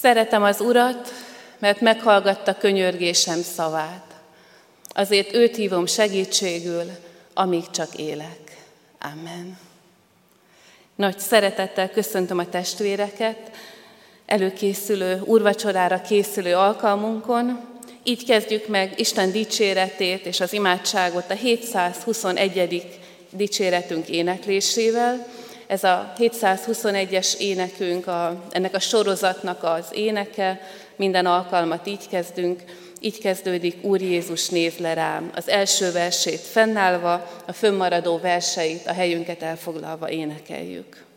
Szeretem az Urat, mert meghallgatta könyörgésem szavát. Azért őt hívom segítségül, amíg csak élek. Amen. Nagy szeretettel köszöntöm a testvéreket, előkészülő, urvacsorára készülő alkalmunkon. Így kezdjük meg Isten dicséretét és az imádságot a 721. dicséretünk éneklésével. Ez a 721-es énekünk, a, ennek a sorozatnak az éneke, minden alkalmat így kezdünk, így kezdődik Úr Jézus néz le rám. Az első versét fennállva, a fönnmaradó verseit, a helyünket elfoglalva énekeljük.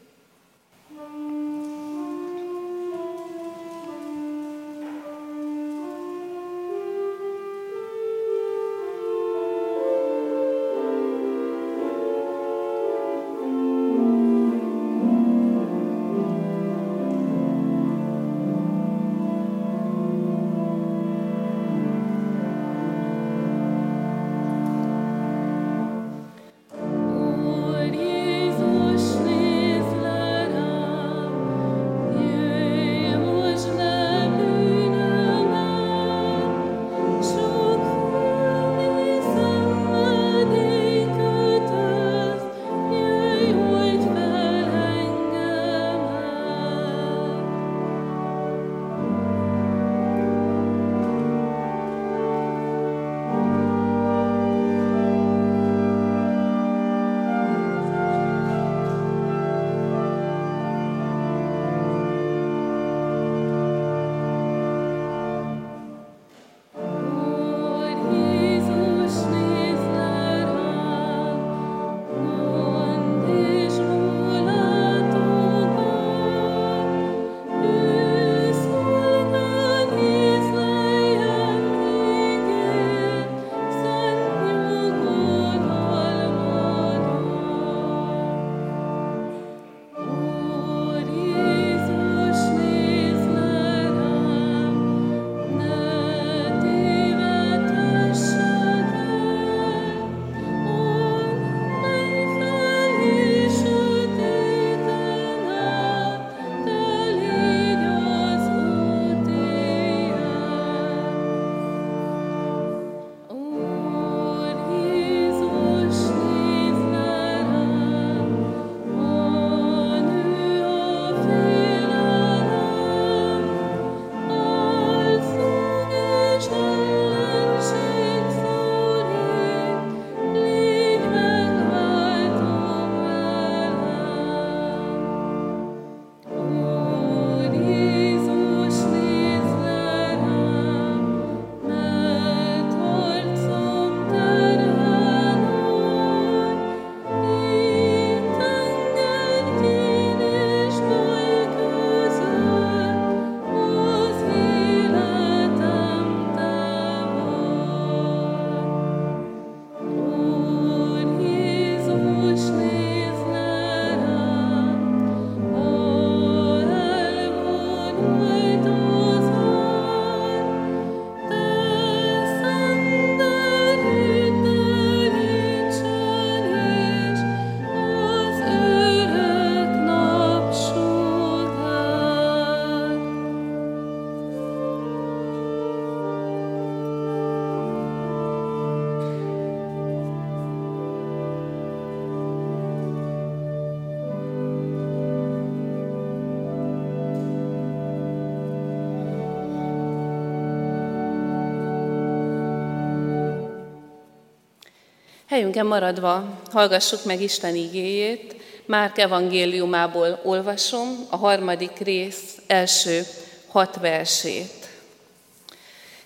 Helyünken maradva hallgassuk meg Isten igéjét. Márk evangéliumából olvasom a harmadik rész első hat versét.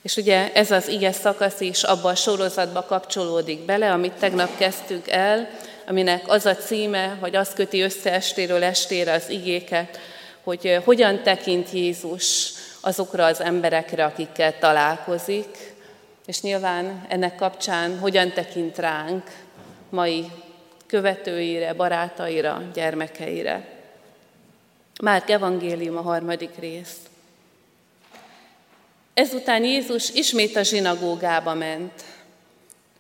És ugye ez az ige szakasz is abba a sorozatba kapcsolódik bele, amit tegnap kezdtük el, aminek az a címe, hogy az köti össze estéről estére az igéket, hogy hogyan tekint Jézus azokra az emberekre, akikkel találkozik, és nyilván ennek kapcsán hogyan tekint ránk, mai követőire, barátaira, gyermekeire. Márk evangélium a harmadik rész. Ezután Jézus ismét a zsinagógába ment.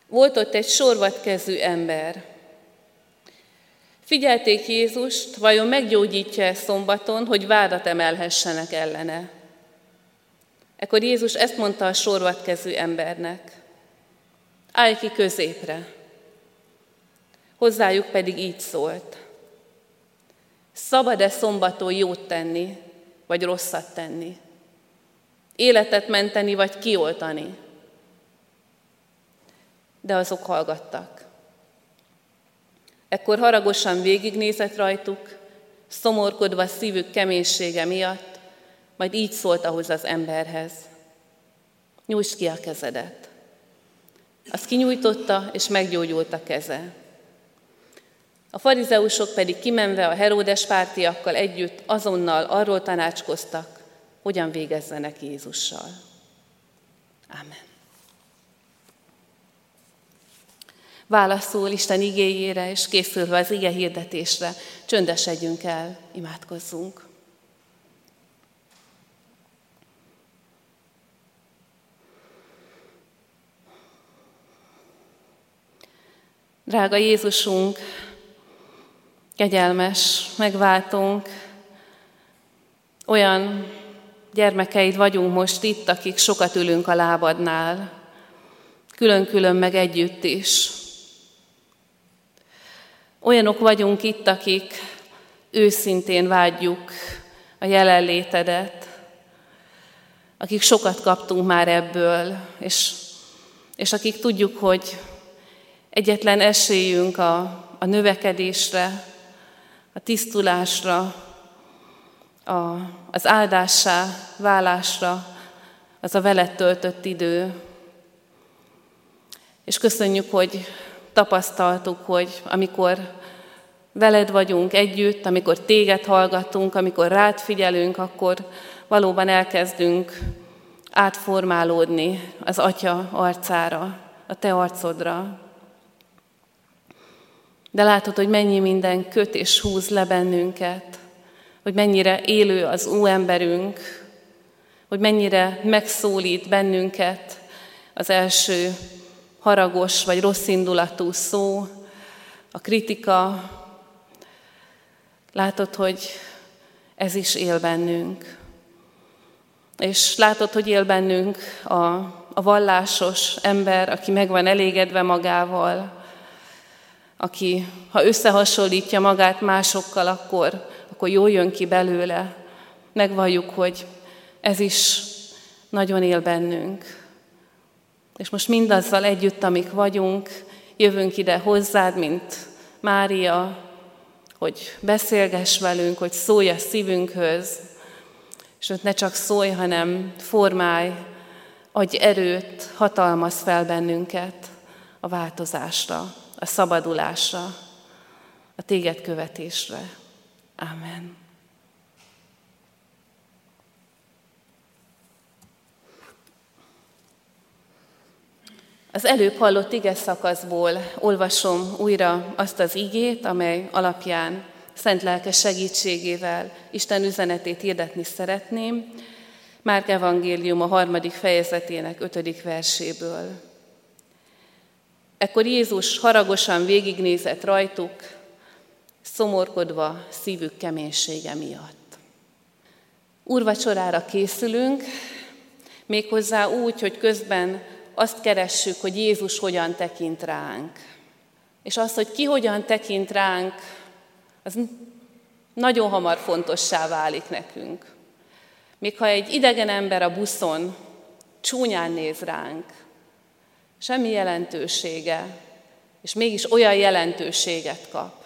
Volt ott egy sorvatkezű ember. Figyelték Jézust, vajon meggyógyítja -e szombaton, hogy vádat emelhessenek ellene. Ekkor Jézus ezt mondta a sorvatkező embernek. Állj ki középre. Hozzájuk pedig így szólt. Szabad-e szombaton jót tenni, vagy rosszat tenni? Életet menteni, vagy kioltani? De azok hallgattak. Ekkor haragosan végignézett rajtuk, szomorkodva szívük keménysége miatt, majd így szólt ahhoz az emberhez. Nyújtsd ki a kezedet. Azt kinyújtotta, és meggyógyult a keze. A farizeusok pedig kimenve a Heródes pártiakkal együtt azonnal arról tanácskoztak, hogyan végezzenek Jézussal. Amen. Válaszul Isten igéjére, és készülve az ige hirdetésre, csöndesedjünk el, imádkozzunk. Drága Jézusunk, kegyelmes, megváltunk, olyan gyermekeid vagyunk most itt, akik sokat ülünk a lábadnál, külön-külön meg együtt is. Olyanok vagyunk itt, akik őszintén vágyjuk a jelenlétedet, akik sokat kaptunk már ebből, és, és akik tudjuk, hogy egyetlen esélyünk a, a növekedésre, a tisztulásra, a, az áldássá válásra, az a veled töltött idő. És köszönjük, hogy tapasztaltuk, hogy amikor veled vagyunk együtt, amikor téged hallgatunk, amikor rád figyelünk, akkor valóban elkezdünk átformálódni az Atya arcára, a te arcodra. De látod, hogy mennyi minden köt és húz le bennünket, hogy mennyire élő az új emberünk, hogy mennyire megszólít bennünket az első haragos vagy rossz indulatú szó, a kritika. Látod, hogy ez is él bennünk. És látod, hogy él bennünk a, a vallásos ember, aki meg van elégedve magával, aki, ha összehasonlítja magát másokkal, akkor, akkor jól jön ki belőle. Megvalljuk, hogy ez is nagyon él bennünk. És most mindazzal együtt, amik vagyunk, jövünk ide hozzád, mint Mária, hogy beszélgess velünk, hogy szólj a szívünkhöz, ott ne csak szólj, hanem formálj, adj erőt, hatalmaz fel bennünket a változásra, a szabadulásra, a téged követésre. Amen. Az előbb hallott ige szakaszból olvasom újra azt az igét, amely alapján szent lelke segítségével Isten üzenetét hirdetni szeretném. Márk evangélium a harmadik fejezetének ötödik verséből. Ekkor Jézus haragosan végignézett rajtuk, szomorkodva szívük keménysége miatt. Úrvacsorára készülünk, méghozzá úgy, hogy közben azt keressük, hogy Jézus hogyan tekint ránk. És az, hogy ki hogyan tekint ránk, az nagyon hamar fontossá válik nekünk. Még ha egy idegen ember a buszon csúnyán néz ránk, semmi jelentősége, és mégis olyan jelentőséget kap.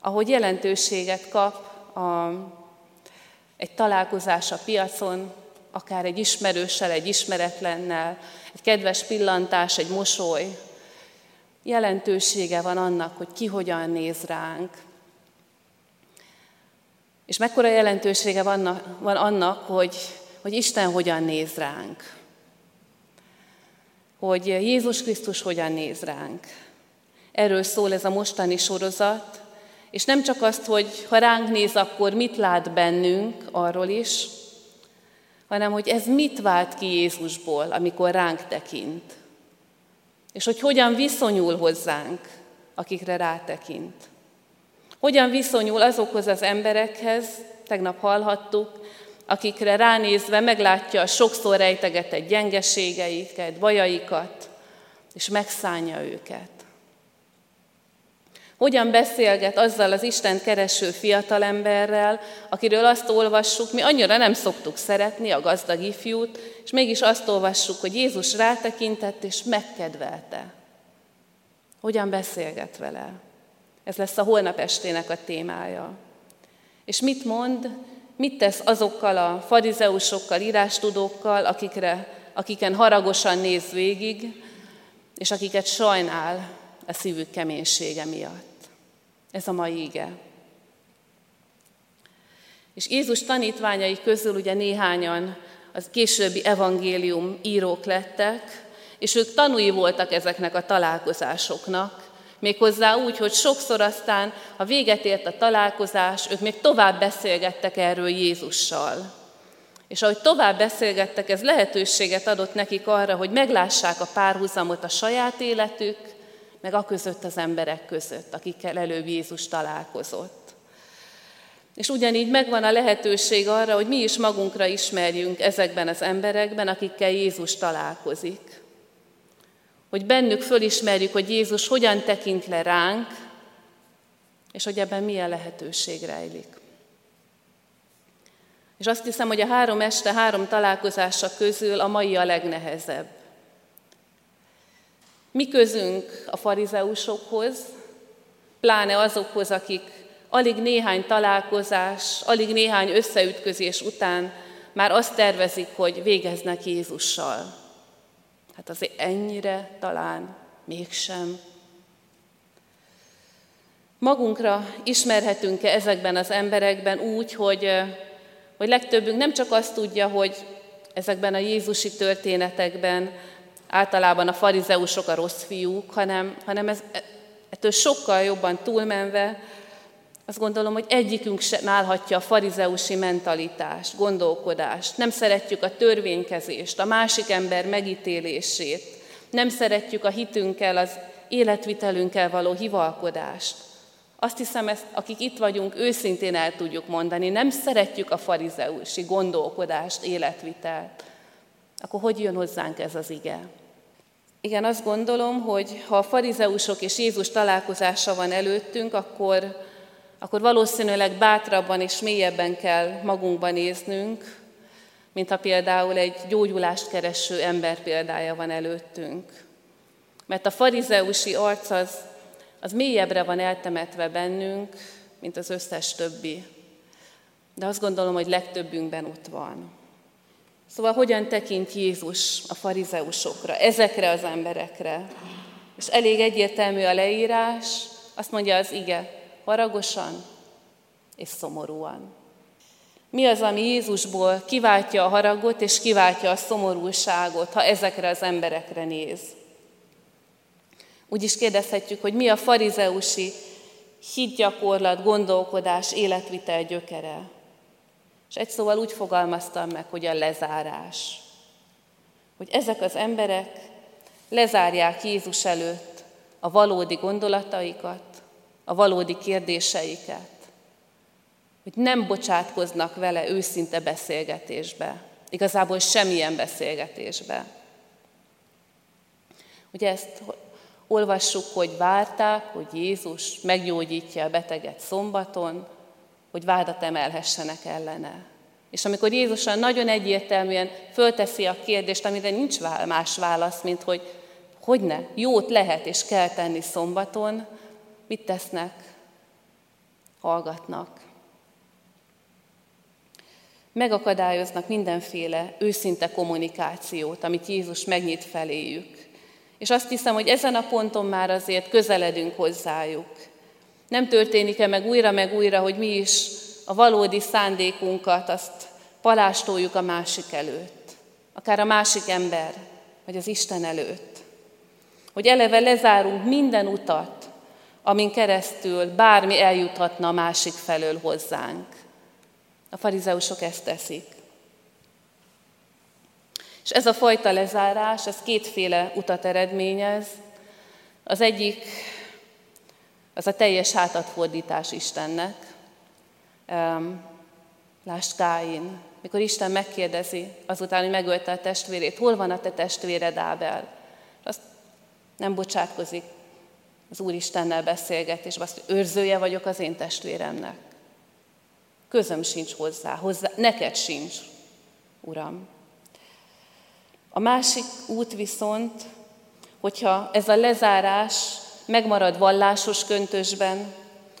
Ahogy jelentőséget kap a, egy találkozás a piacon, akár egy ismerőssel, egy ismeretlennel, egy kedves pillantás, egy mosoly. Jelentősége van annak, hogy ki hogyan néz ránk. És mekkora jelentősége van, annak, hogy, hogy Isten hogyan néz ránk. Hogy Jézus Krisztus hogyan néz ránk. Erről szól ez a mostani sorozat, és nem csak azt, hogy ha ránk néz, akkor mit lát bennünk, arról is, hanem hogy ez mit vált ki Jézusból, amikor ránk tekint. És hogy hogyan viszonyul hozzánk, akikre rátekint. Hogyan viszonyul azokhoz az emberekhez, tegnap hallhattuk, akikre ránézve meglátja a sokszor rejtegetett gyengeségeiket, bajaikat, és megszánja őket. Hogyan beszélget azzal az Isten kereső fiatalemberrel, akiről azt olvassuk, mi annyira nem szoktuk szeretni a gazdag ifjút, és mégis azt olvassuk, hogy Jézus rátekintett és megkedvelte. Hogyan beszélget vele? Ez lesz a holnap estének a témája. És mit mond, mit tesz azokkal a farizeusokkal, írástudókkal, akikre, akiken haragosan néz végig, és akiket sajnál a szívük keménysége miatt. Ez a mai ige. És Jézus tanítványai közül ugye néhányan az későbbi evangélium írók lettek, és ők tanúi voltak ezeknek a találkozásoknak, méghozzá úgy, hogy sokszor aztán, ha véget ért a találkozás, ők még tovább beszélgettek erről Jézussal. És ahogy tovább beszélgettek, ez lehetőséget adott nekik arra, hogy meglássák a párhuzamot a saját életük, meg a között az emberek között, akikkel előbb Jézus találkozott. És ugyanígy megvan a lehetőség arra, hogy mi is magunkra ismerjünk ezekben az emberekben, akikkel Jézus találkozik. Hogy bennük fölismerjük, hogy Jézus hogyan tekint le ránk, és hogy ebben milyen lehetőség rejlik. És azt hiszem, hogy a három este, három találkozása közül a mai a legnehezebb. Mi közünk a farizeusokhoz, pláne azokhoz, akik alig néhány találkozás, alig néhány összeütközés után már azt tervezik, hogy végeznek Jézussal. Hát azért ennyire talán mégsem. Magunkra ismerhetünk-e ezekben az emberekben úgy, hogy, hogy legtöbbünk nem csak azt tudja, hogy ezekben a Jézusi történetekben általában a farizeusok a rossz fiúk, hanem, hanem ez, ettől sokkal jobban túlmenve, azt gondolom, hogy egyikünk sem állhatja a farizeusi mentalitást, gondolkodást. Nem szeretjük a törvénykezést, a másik ember megítélését. Nem szeretjük a hitünkkel, az életvitelünkkel való hivalkodást. Azt hiszem, ezt, akik itt vagyunk, őszintén el tudjuk mondani. Nem szeretjük a farizeusi gondolkodást, életvitelt. Akkor hogy jön hozzánk ez az ige? Igen, azt gondolom, hogy ha a farizeusok és Jézus találkozása van előttünk, akkor, akkor valószínűleg bátrabban és mélyebben kell magunkban néznünk, mint ha például egy gyógyulást kereső ember példája van előttünk. Mert a farizeusi arc az, az mélyebbre van eltemetve bennünk, mint az összes többi. De azt gondolom, hogy legtöbbünkben ott van. Szóval hogyan tekint Jézus a farizeusokra, ezekre az emberekre? És elég egyértelmű a leírás, azt mondja az ige, haragosan és szomorúan. Mi az, ami Jézusból kiváltja a haragot és kiváltja a szomorúságot, ha ezekre az emberekre néz? Úgy is kérdezhetjük, hogy mi a farizeusi hitgyakorlat, gondolkodás, életvitel gyökere. És egy szóval úgy fogalmaztam meg, hogy a lezárás. Hogy ezek az emberek lezárják Jézus előtt a valódi gondolataikat, a valódi kérdéseiket. Hogy nem bocsátkoznak vele őszinte beszélgetésbe. Igazából semmilyen beszélgetésbe. Ugye ezt olvassuk, hogy várták, hogy Jézus meggyógyítja a beteget szombaton, hogy vádat emelhessenek ellene. És amikor Jézusan nagyon egyértelműen fölteszi a kérdést, amire nincs más válasz, mint hogy hogy ne, jót lehet és kell tenni szombaton, mit tesznek? Hallgatnak. Megakadályoznak mindenféle őszinte kommunikációt, amit Jézus megnyit feléjük. És azt hiszem, hogy ezen a ponton már azért közeledünk hozzájuk. Nem történik-e meg újra meg újra, hogy mi is a valódi szándékunkat azt palástoljuk a másik előtt, akár a másik ember, vagy az Isten előtt. Hogy eleve lezárunk minden utat, amin keresztül bármi eljuthatna a másik felől hozzánk. A farizeusok ezt teszik. És ez a fajta lezárás, ez kétféle utat eredményez. Az egyik az a teljes hátadfordítás Istennek. Lásd Káin mikor Isten megkérdezi azután, hogy megölte a testvérét, hol van a te testvéred Ábel? Azt nem bocsátkozik, az Úr Istennel beszélget, és azt, őrzője vagyok az én testvéremnek. Közöm sincs hozzá, hozzá, neked sincs, Uram. A másik út viszont, hogyha ez a lezárás megmarad vallásos köntösben,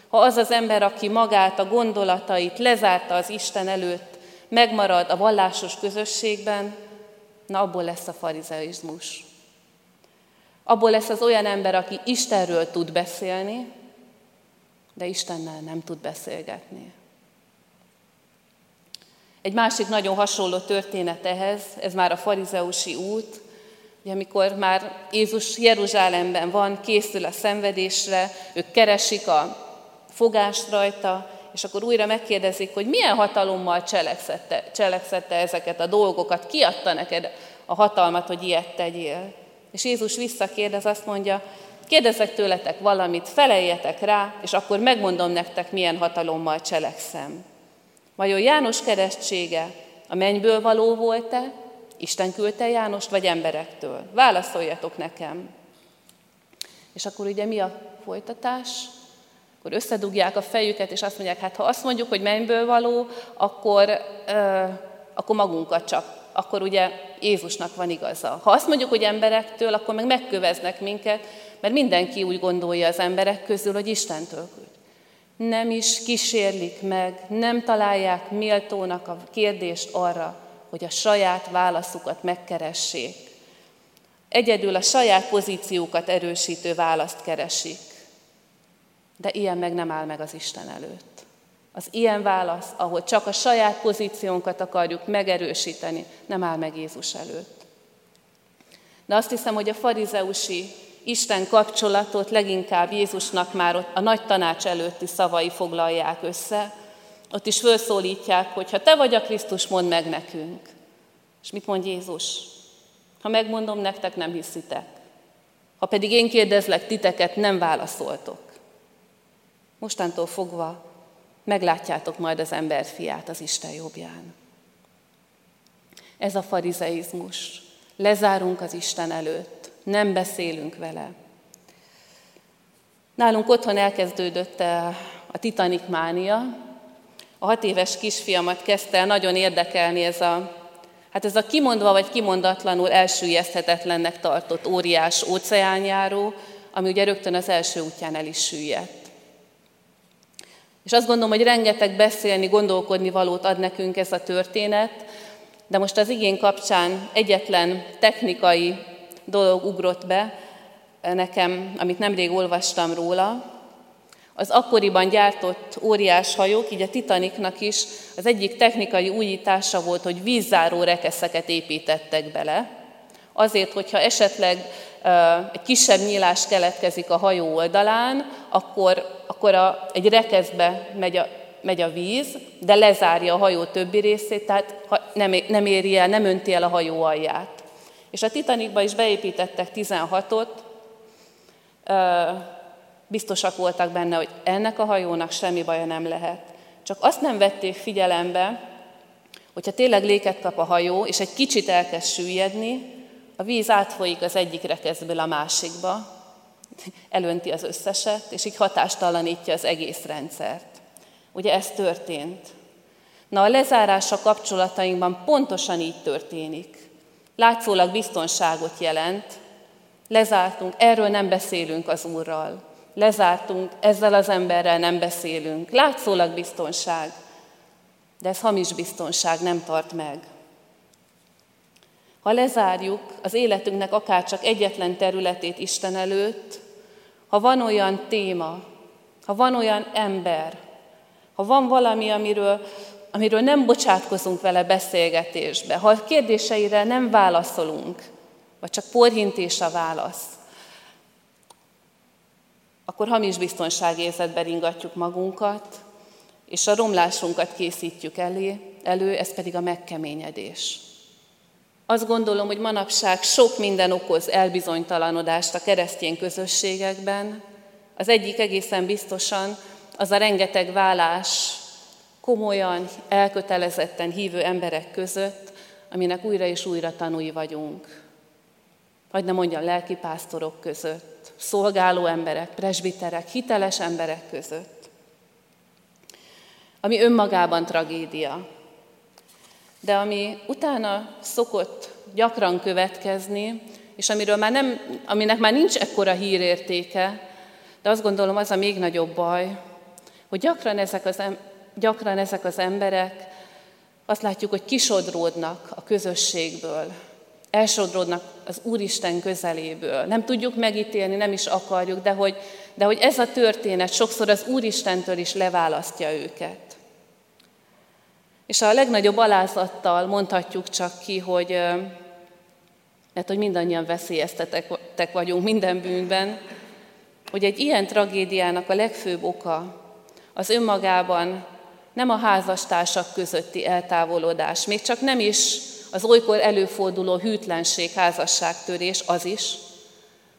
ha az az ember, aki magát, a gondolatait lezárta az Isten előtt, megmarad a vallásos közösségben, na abból lesz a farizeizmus. Abból lesz az olyan ember, aki Istenről tud beszélni, de Istennel nem tud beszélgetni. Egy másik nagyon hasonló történet ehhez, ez már a farizeusi út, ugye, amikor már Jézus Jeruzsálemben van, készül a szenvedésre, ők keresik a fogást rajta, és akkor újra megkérdezik, hogy milyen hatalommal cselekszette, cselekszette ezeket a dolgokat, ki adta neked a hatalmat, hogy ilyet tegyél. És Jézus visszakérdez, azt mondja, kérdezek tőletek valamit, feleljetek rá, és akkor megmondom nektek, milyen hatalommal cselekszem. Vajon János keresztsége a mennyből való volt-e, Isten küldte Jánost, vagy emberektől? Válaszoljatok nekem. És akkor ugye mi a folytatás? Akkor összedugják a fejüket, és azt mondják, hát ha azt mondjuk, hogy mennyből való, akkor, euh, akkor magunkat csak akkor ugye Jézusnak van igaza. Ha azt mondjuk, hogy emberektől, akkor meg megköveznek minket, mert mindenki úgy gondolja az emberek közül, hogy Istentől küld. Nem is kísérlik meg, nem találják méltónak a kérdést arra, hogy a saját válaszukat megkeressék. Egyedül a saját pozíciókat erősítő választ keresik. De ilyen meg nem áll meg az Isten előtt. Az ilyen válasz, ahol csak a saját pozíciónkat akarjuk megerősíteni, nem áll meg Jézus előtt. De azt hiszem, hogy a farizeusi Isten kapcsolatot leginkább Jézusnak már ott a nagy tanács előtti szavai foglalják össze. Ott is felszólítják, hogy ha te vagy a Krisztus, mondd meg nekünk. És mit mond Jézus? Ha megmondom nektek, nem hiszitek. Ha pedig én kérdezlek titeket, nem válaszoltok. Mostantól fogva meglátjátok majd az ember fiát az Isten jobbján. Ez a farizeizmus. Lezárunk az Isten előtt, nem beszélünk vele. Nálunk otthon elkezdődött a Titanic mánia. A hat éves kisfiamat kezdte el nagyon érdekelni ez a, hát ez a kimondva vagy kimondatlanul elsüllyeszthetetlennek tartott óriás óceánjáró, ami ugye rögtön az első útján el is süllyedt. És azt gondolom, hogy rengeteg beszélni, gondolkodni valót ad nekünk ez a történet, de most az igény kapcsán egyetlen technikai dolog ugrott be nekem, amit nemrég olvastam róla. Az akkoriban gyártott óriás hajók, így a Titanicnak is az egyik technikai újítása volt, hogy vízzáró rekeszeket építettek bele, azért, hogyha esetleg egy kisebb nyílás keletkezik a hajó oldalán, akkor, akkor a, egy rekeszbe megy a, megy a víz, de lezárja a hajó többi részét, tehát nem, nem éri el, nem önti el a hajó alját. És a Titanicba is beépítettek 16-ot, biztosak voltak benne, hogy ennek a hajónak semmi baja nem lehet. Csak azt nem vették figyelembe, hogyha tényleg léket kap a hajó, és egy kicsit elkezd süllyedni, a víz átfolyik az egyik rekeszből a másikba, elönti az összeset, és így hatástalanítja az egész rendszert. Ugye ez történt. Na a lezárása kapcsolatainkban pontosan így történik. Látszólag biztonságot jelent, lezártunk, erről nem beszélünk az Úrral. Lezártunk, ezzel az emberrel nem beszélünk. Látszólag biztonság, de ez hamis biztonság nem tart meg. Ha lezárjuk az életünknek akár csak egyetlen területét Isten előtt, ha van olyan téma, ha van olyan ember, ha van valami, amiről, amiről nem bocsátkozunk vele beszélgetésbe, ha a kérdéseire nem válaszolunk, vagy csak porhintés a válasz, akkor hamis biztonságérzetbe ringatjuk magunkat, és a romlásunkat készítjük elé, elő, ez pedig a megkeményedés. Azt gondolom, hogy manapság sok minden okoz elbizonytalanodást a keresztény közösségekben. Az egyik egészen biztosan az a rengeteg vállás, komolyan, elkötelezetten hívő emberek között, aminek újra és újra tanúi vagyunk. Vagy nem mondjam, lelkipásztorok között, szolgáló emberek, presbiterek, hiteles emberek között. Ami önmagában tragédia. De ami utána szokott gyakran következni, és amiről már nem, aminek már nincs ekkora hírértéke, de azt gondolom az a még nagyobb baj, hogy gyakran ezek az, gyakran ezek az emberek azt látjuk, hogy kisodródnak a közösségből, elsodródnak az Úristen közeléből. Nem tudjuk megítélni, nem is akarjuk, de hogy, de hogy ez a történet sokszor az Úristentől is leválasztja őket. És a legnagyobb alázattal mondhatjuk csak ki, hogy, mert hogy mindannyian veszélyeztetek vagyunk minden bűnben, hogy egy ilyen tragédiának a legfőbb oka az önmagában nem a házastársak közötti eltávolodás, még csak nem is az olykor előforduló hűtlenség, házasságtörés, az is,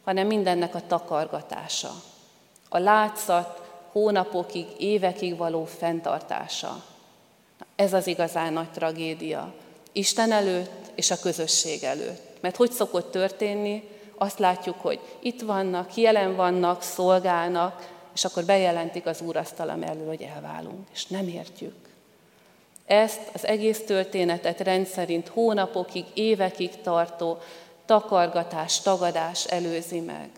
hanem mindennek a takargatása. A látszat hónapokig, évekig való fenntartása. Ez az igazán nagy tragédia. Isten előtt és a közösség előtt. Mert hogy szokott történni? Azt látjuk, hogy itt vannak, jelen vannak, szolgálnak, és akkor bejelentik az úrasztala mellől, hogy elválunk, és nem értjük. Ezt az egész történetet rendszerint hónapokig, évekig tartó takargatás, tagadás előzi meg.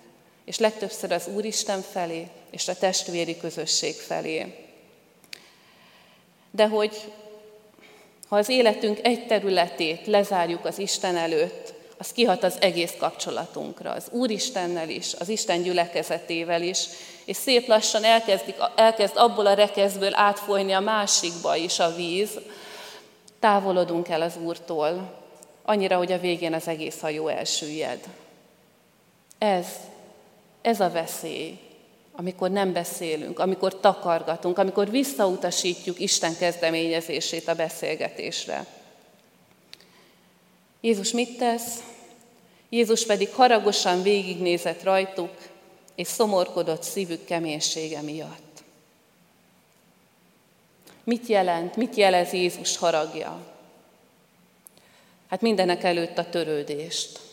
És legtöbbször az Úristen felé és a testvéri közösség felé. De hogy ha az életünk egy területét lezárjuk az Isten előtt, az kihat az egész kapcsolatunkra, az Úristennel is, az Isten gyülekezetével is, és szép lassan elkezdik, elkezd abból a rekeszből átfolyni a másikba is a víz, távolodunk el az Úrtól, annyira, hogy a végén az egész hajó elsüllyed. Ez, ez a veszély, amikor nem beszélünk, amikor takargatunk, amikor visszautasítjuk Isten kezdeményezését a beszélgetésre. Jézus mit tesz? Jézus pedig haragosan végignézett rajtuk, és szomorkodott szívük keménysége miatt. Mit jelent, mit jelez Jézus haragja? Hát mindenek előtt a törődést.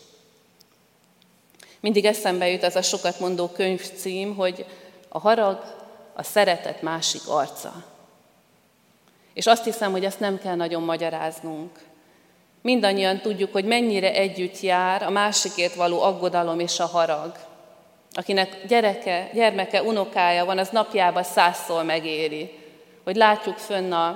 Mindig eszembe jut az a sokat mondó könyvcím, hogy a harag a szeretet másik arca. És azt hiszem, hogy ezt nem kell nagyon magyaráznunk. Mindannyian tudjuk, hogy mennyire együtt jár a másikért való aggodalom és a harag. Akinek gyereke, gyermeke, unokája van, az napjában százszor megéri. Hogy látjuk fönn a,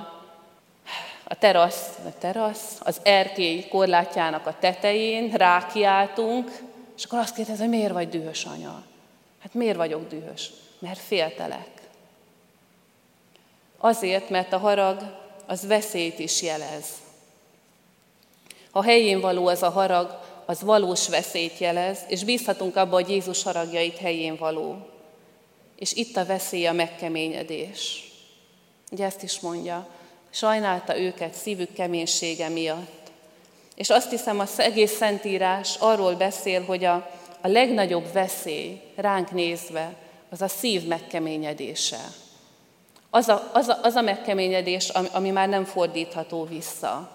a terasz, a terasz, az erkély korlátjának a tetején, rákiáltunk, és akkor azt kérdez, hogy miért vagy dühös, anya? Hát miért vagyok dühös? Mert féltelek. Azért, mert a harag az veszélyt is jelez. Ha helyén való az a harag, az valós veszélyt jelez, és bízhatunk abba, hogy Jézus haragjait helyén való. És itt a veszély a megkeményedés. Ugye ezt is mondja, sajnálta őket szívük keménysége miatt. És azt hiszem, az egész Szentírás arról beszél, hogy a, a legnagyobb veszély ránk nézve az a szív megkeményedése. Az a, az a, az a megkeményedés, ami, ami már nem fordítható vissza.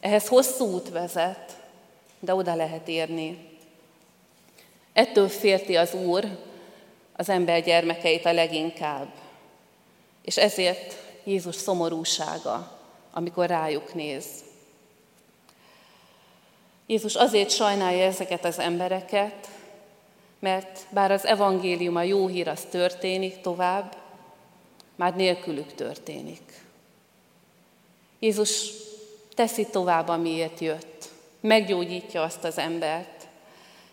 Ehhez hosszú út vezet, de oda lehet érni. Ettől férti az Úr az ember gyermekeit a leginkább. És ezért Jézus szomorúsága, amikor rájuk néz. Jézus azért sajnálja ezeket az embereket, mert bár az evangélium, a jó hír, az történik tovább, már nélkülük történik. Jézus teszi tovább, amiért jött. Meggyógyítja azt az embert.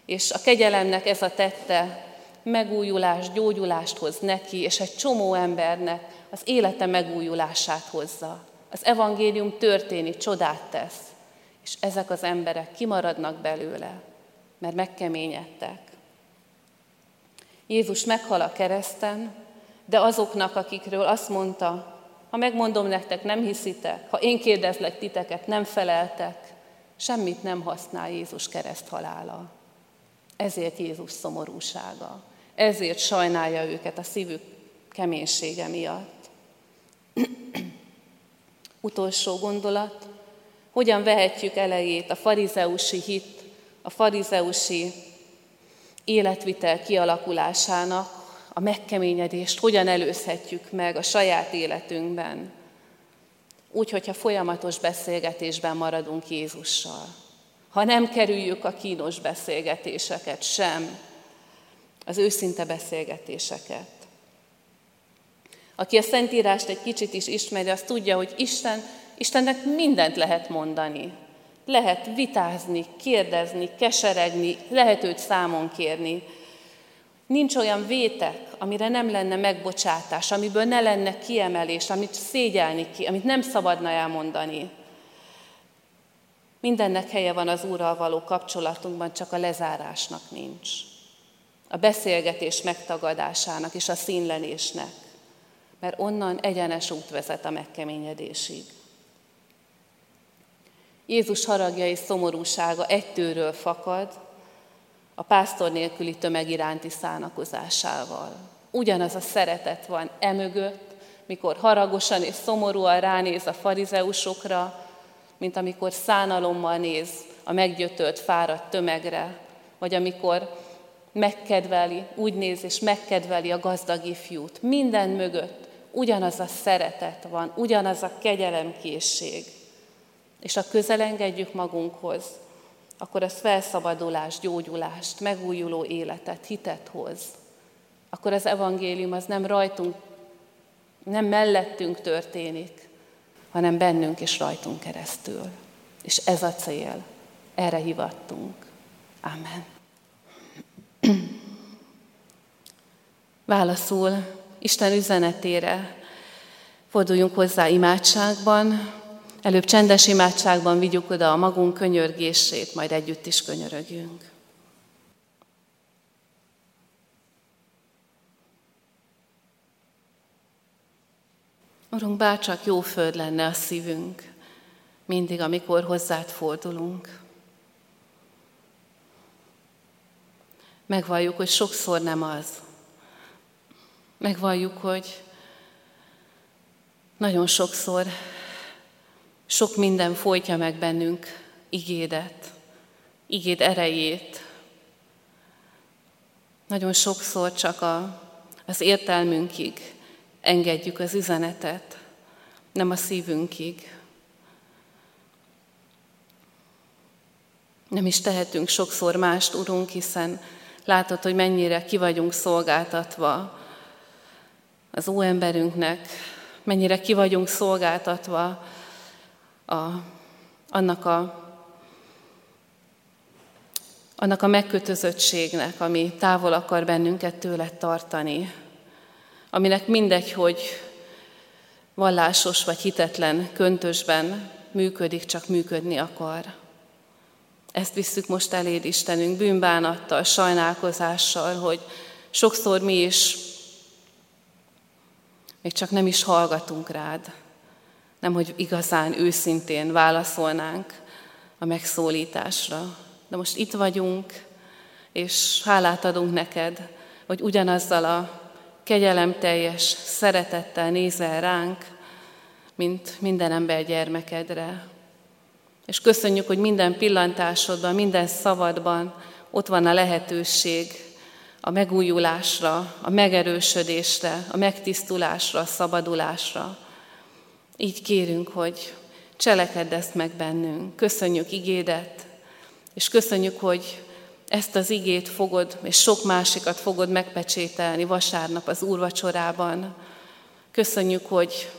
És a kegyelemnek ez a tette megújulást, gyógyulást hoz neki, és egy csomó embernek az élete megújulását hozza. Az evangélium történik, csodát tesz, és ezek az emberek kimaradnak belőle, mert megkeményedtek. Jézus meghal a kereszten, de azoknak, akikről azt mondta, ha megmondom nektek, nem hiszitek, ha én kérdezlek titeket, nem feleltek, semmit nem használ Jézus kereszt halála. Ezért Jézus szomorúsága. Ezért sajnálja őket a szívük keménysége miatt. Utolsó gondolat, hogyan vehetjük elejét a farizeusi hit, a farizeusi életvitel kialakulásának, a megkeményedést hogyan előzhetjük meg a saját életünkben, úgy, hogyha folyamatos beszélgetésben maradunk Jézussal. Ha nem kerüljük a kínos beszélgetéseket sem, az őszinte beszélgetéseket. Aki a Szentírást egy kicsit is ismeri, az tudja, hogy Isten, Istennek mindent lehet mondani. Lehet vitázni, kérdezni, keseregni, lehet őt számon kérni. Nincs olyan vétek, amire nem lenne megbocsátás, amiből ne lenne kiemelés, amit szégyelni ki, amit nem szabadna elmondani. Mindennek helye van az Úrral való kapcsolatunkban, csak a lezárásnak nincs. A beszélgetés megtagadásának és a színlelésnek, mert onnan egyenes út vezet a megkeményedésig. Jézus haragja és szomorúsága egytőről fakad, a pásztor nélküli tömeg iránti szánakozásával. Ugyanaz a szeretet van emögött, mikor haragosan és szomorúan ránéz a farizeusokra, mint amikor szánalommal néz a meggyötölt, fáradt tömegre, vagy amikor megkedveli, úgy néz és megkedveli a gazdag ifjút. Minden mögött ugyanaz a szeretet van, ugyanaz a kegyelemkészség. És ha közelengedjük magunkhoz, akkor az felszabadulást, gyógyulást, megújuló életet, hitet hoz. Akkor az evangélium az nem rajtunk, nem mellettünk történik, hanem bennünk és rajtunk keresztül. És ez a cél. Erre hivattunk. Amen. Válaszul Isten üzenetére forduljunk hozzá imádságban, Előbb csendes imádságban vigyük oda a magunk könyörgését, majd együtt is könyörögjünk. Urunk, bárcsak jó föld lenne a szívünk, mindig, amikor hozzád fordulunk. Megvalljuk, hogy sokszor nem az. Megvalljuk, hogy nagyon sokszor sok minden folytja meg bennünk igédet, igéd erejét. Nagyon sokszor csak a, az értelmünkig engedjük az üzenetet, nem a szívünkig. Nem is tehetünk sokszor mást, Urunk, hiszen látod, hogy mennyire ki vagyunk szolgáltatva az óemberünknek, mennyire ki vagyunk szolgáltatva a, annak, a, annak a megkötözöttségnek, ami távol akar bennünket tőle tartani, aminek mindegy, hogy vallásos vagy hitetlen köntösben működik, csak működni akar. Ezt visszük most eléd, Istenünk, bűnbánattal, sajnálkozással, hogy sokszor mi is még csak nem is hallgatunk rád nem hogy igazán őszintén válaszolnánk a megszólításra. De most itt vagyunk, és hálát adunk neked, hogy ugyanazzal a kegyelemteljes szeretettel nézel ránk, mint minden ember gyermekedre. És köszönjük, hogy minden pillantásodban, minden szavadban ott van a lehetőség a megújulásra, a megerősödésre, a megtisztulásra, a szabadulásra. Így kérünk, hogy cselekedd ezt meg bennünk. Köszönjük igédet, és köszönjük, hogy ezt az igét fogod, és sok másikat fogod megpecsételni vasárnap az úrvacsorában. Köszönjük, hogy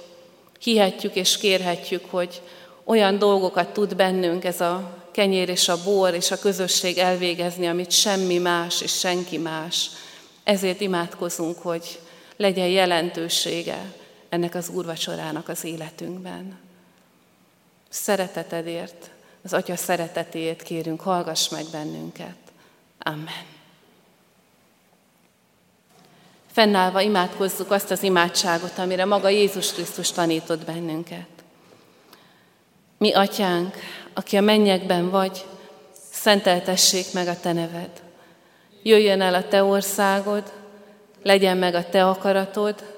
hihetjük és kérhetjük, hogy olyan dolgokat tud bennünk ez a kenyér és a bor és a közösség elvégezni, amit semmi más és senki más. Ezért imádkozunk, hogy legyen jelentősége ennek az úrvacsorának az életünkben. Szeretetedért, az Atya szeretetéért kérünk, hallgass meg bennünket. Amen. Fennállva imádkozzuk azt az imádságot, amire maga Jézus Krisztus tanított bennünket. Mi, Atyánk, aki a mennyekben vagy, szenteltessék meg a Te neved. Jöjjön el a Te országod, legyen meg a Te akaratod,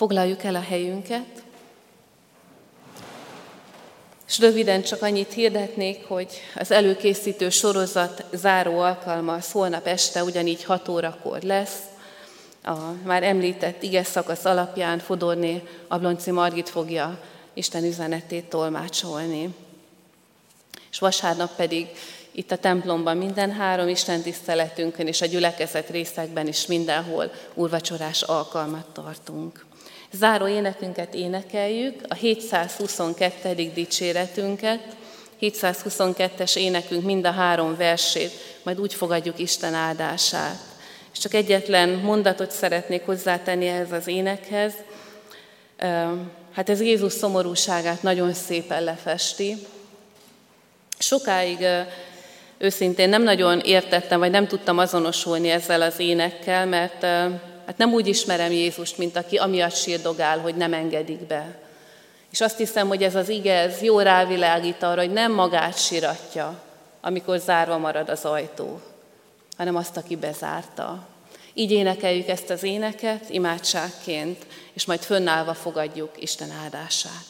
Foglaljuk el a helyünket, és röviden csak annyit hirdetnék, hogy az előkészítő sorozat záró alkalma az este ugyanígy 6 órakor lesz. A már említett ige szakasz alapján Fodorné Ablonci Margit fogja Isten üzenetét tolmácsolni. És vasárnap pedig itt a templomban minden három Isten tiszteletünkön és a gyülekezet részekben is mindenhol úrvacsorás alkalmat tartunk. Záró énekünket énekeljük, a 722. dicséretünket, 722-es énekünk mind a három versét, majd úgy fogadjuk Isten áldását. És csak egyetlen mondatot szeretnék hozzátenni ehhez az énekhez. Hát ez Jézus szomorúságát nagyon szépen lefesti. Sokáig őszintén nem nagyon értettem, vagy nem tudtam azonosulni ezzel az énekkel, mert Hát nem úgy ismerem Jézust, mint aki amiatt sírdogál, hogy nem engedik be. És azt hiszem, hogy ez az ige, ez jó rávilágít arra, hogy nem magát síratja, amikor zárva marad az ajtó, hanem azt, aki bezárta. Így énekeljük ezt az éneket imádságként, és majd fönnállva fogadjuk Isten áldását.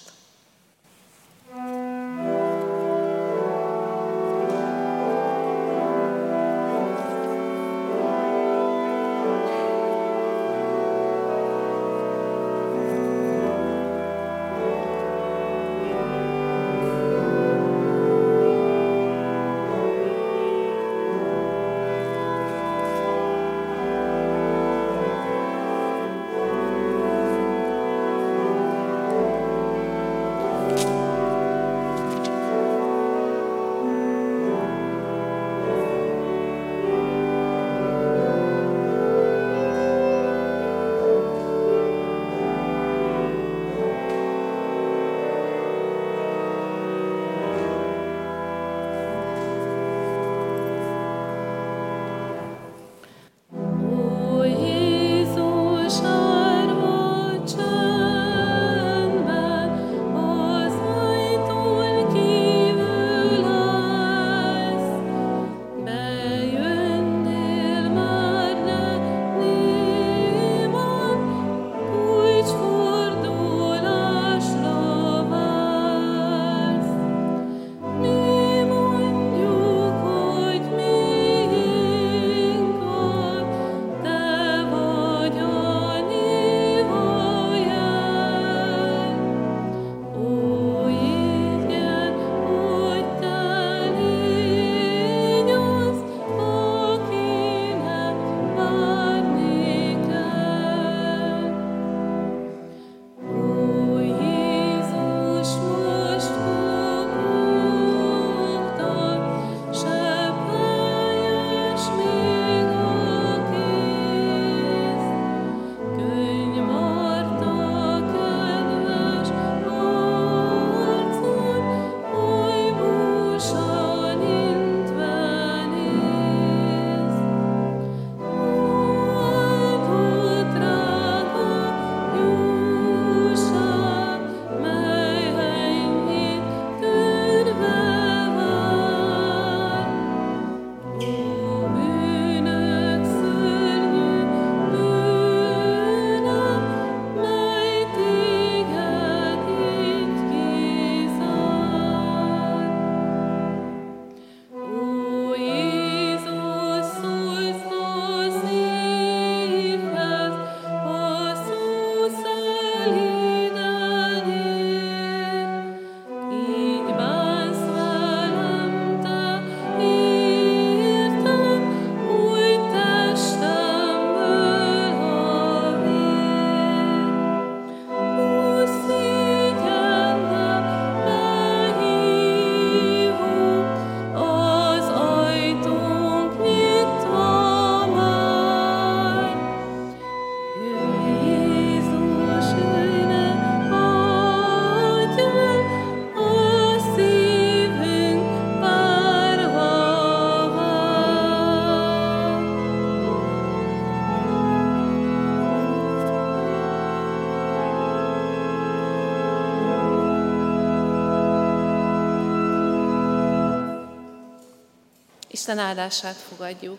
Isten áldását fogadjuk.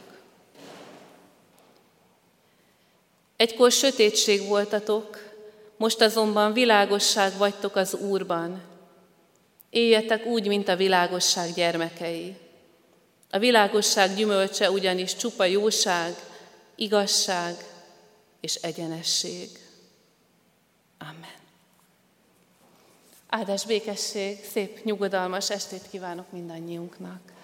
Egykor sötétség voltatok, most azonban világosság vagytok az Úrban. Éljetek úgy, mint a világosság gyermekei. A világosság gyümölcse ugyanis csupa jóság, igazság és egyenesség. Amen. Áldás békesség, szép, nyugodalmas estét kívánok mindannyiunknak.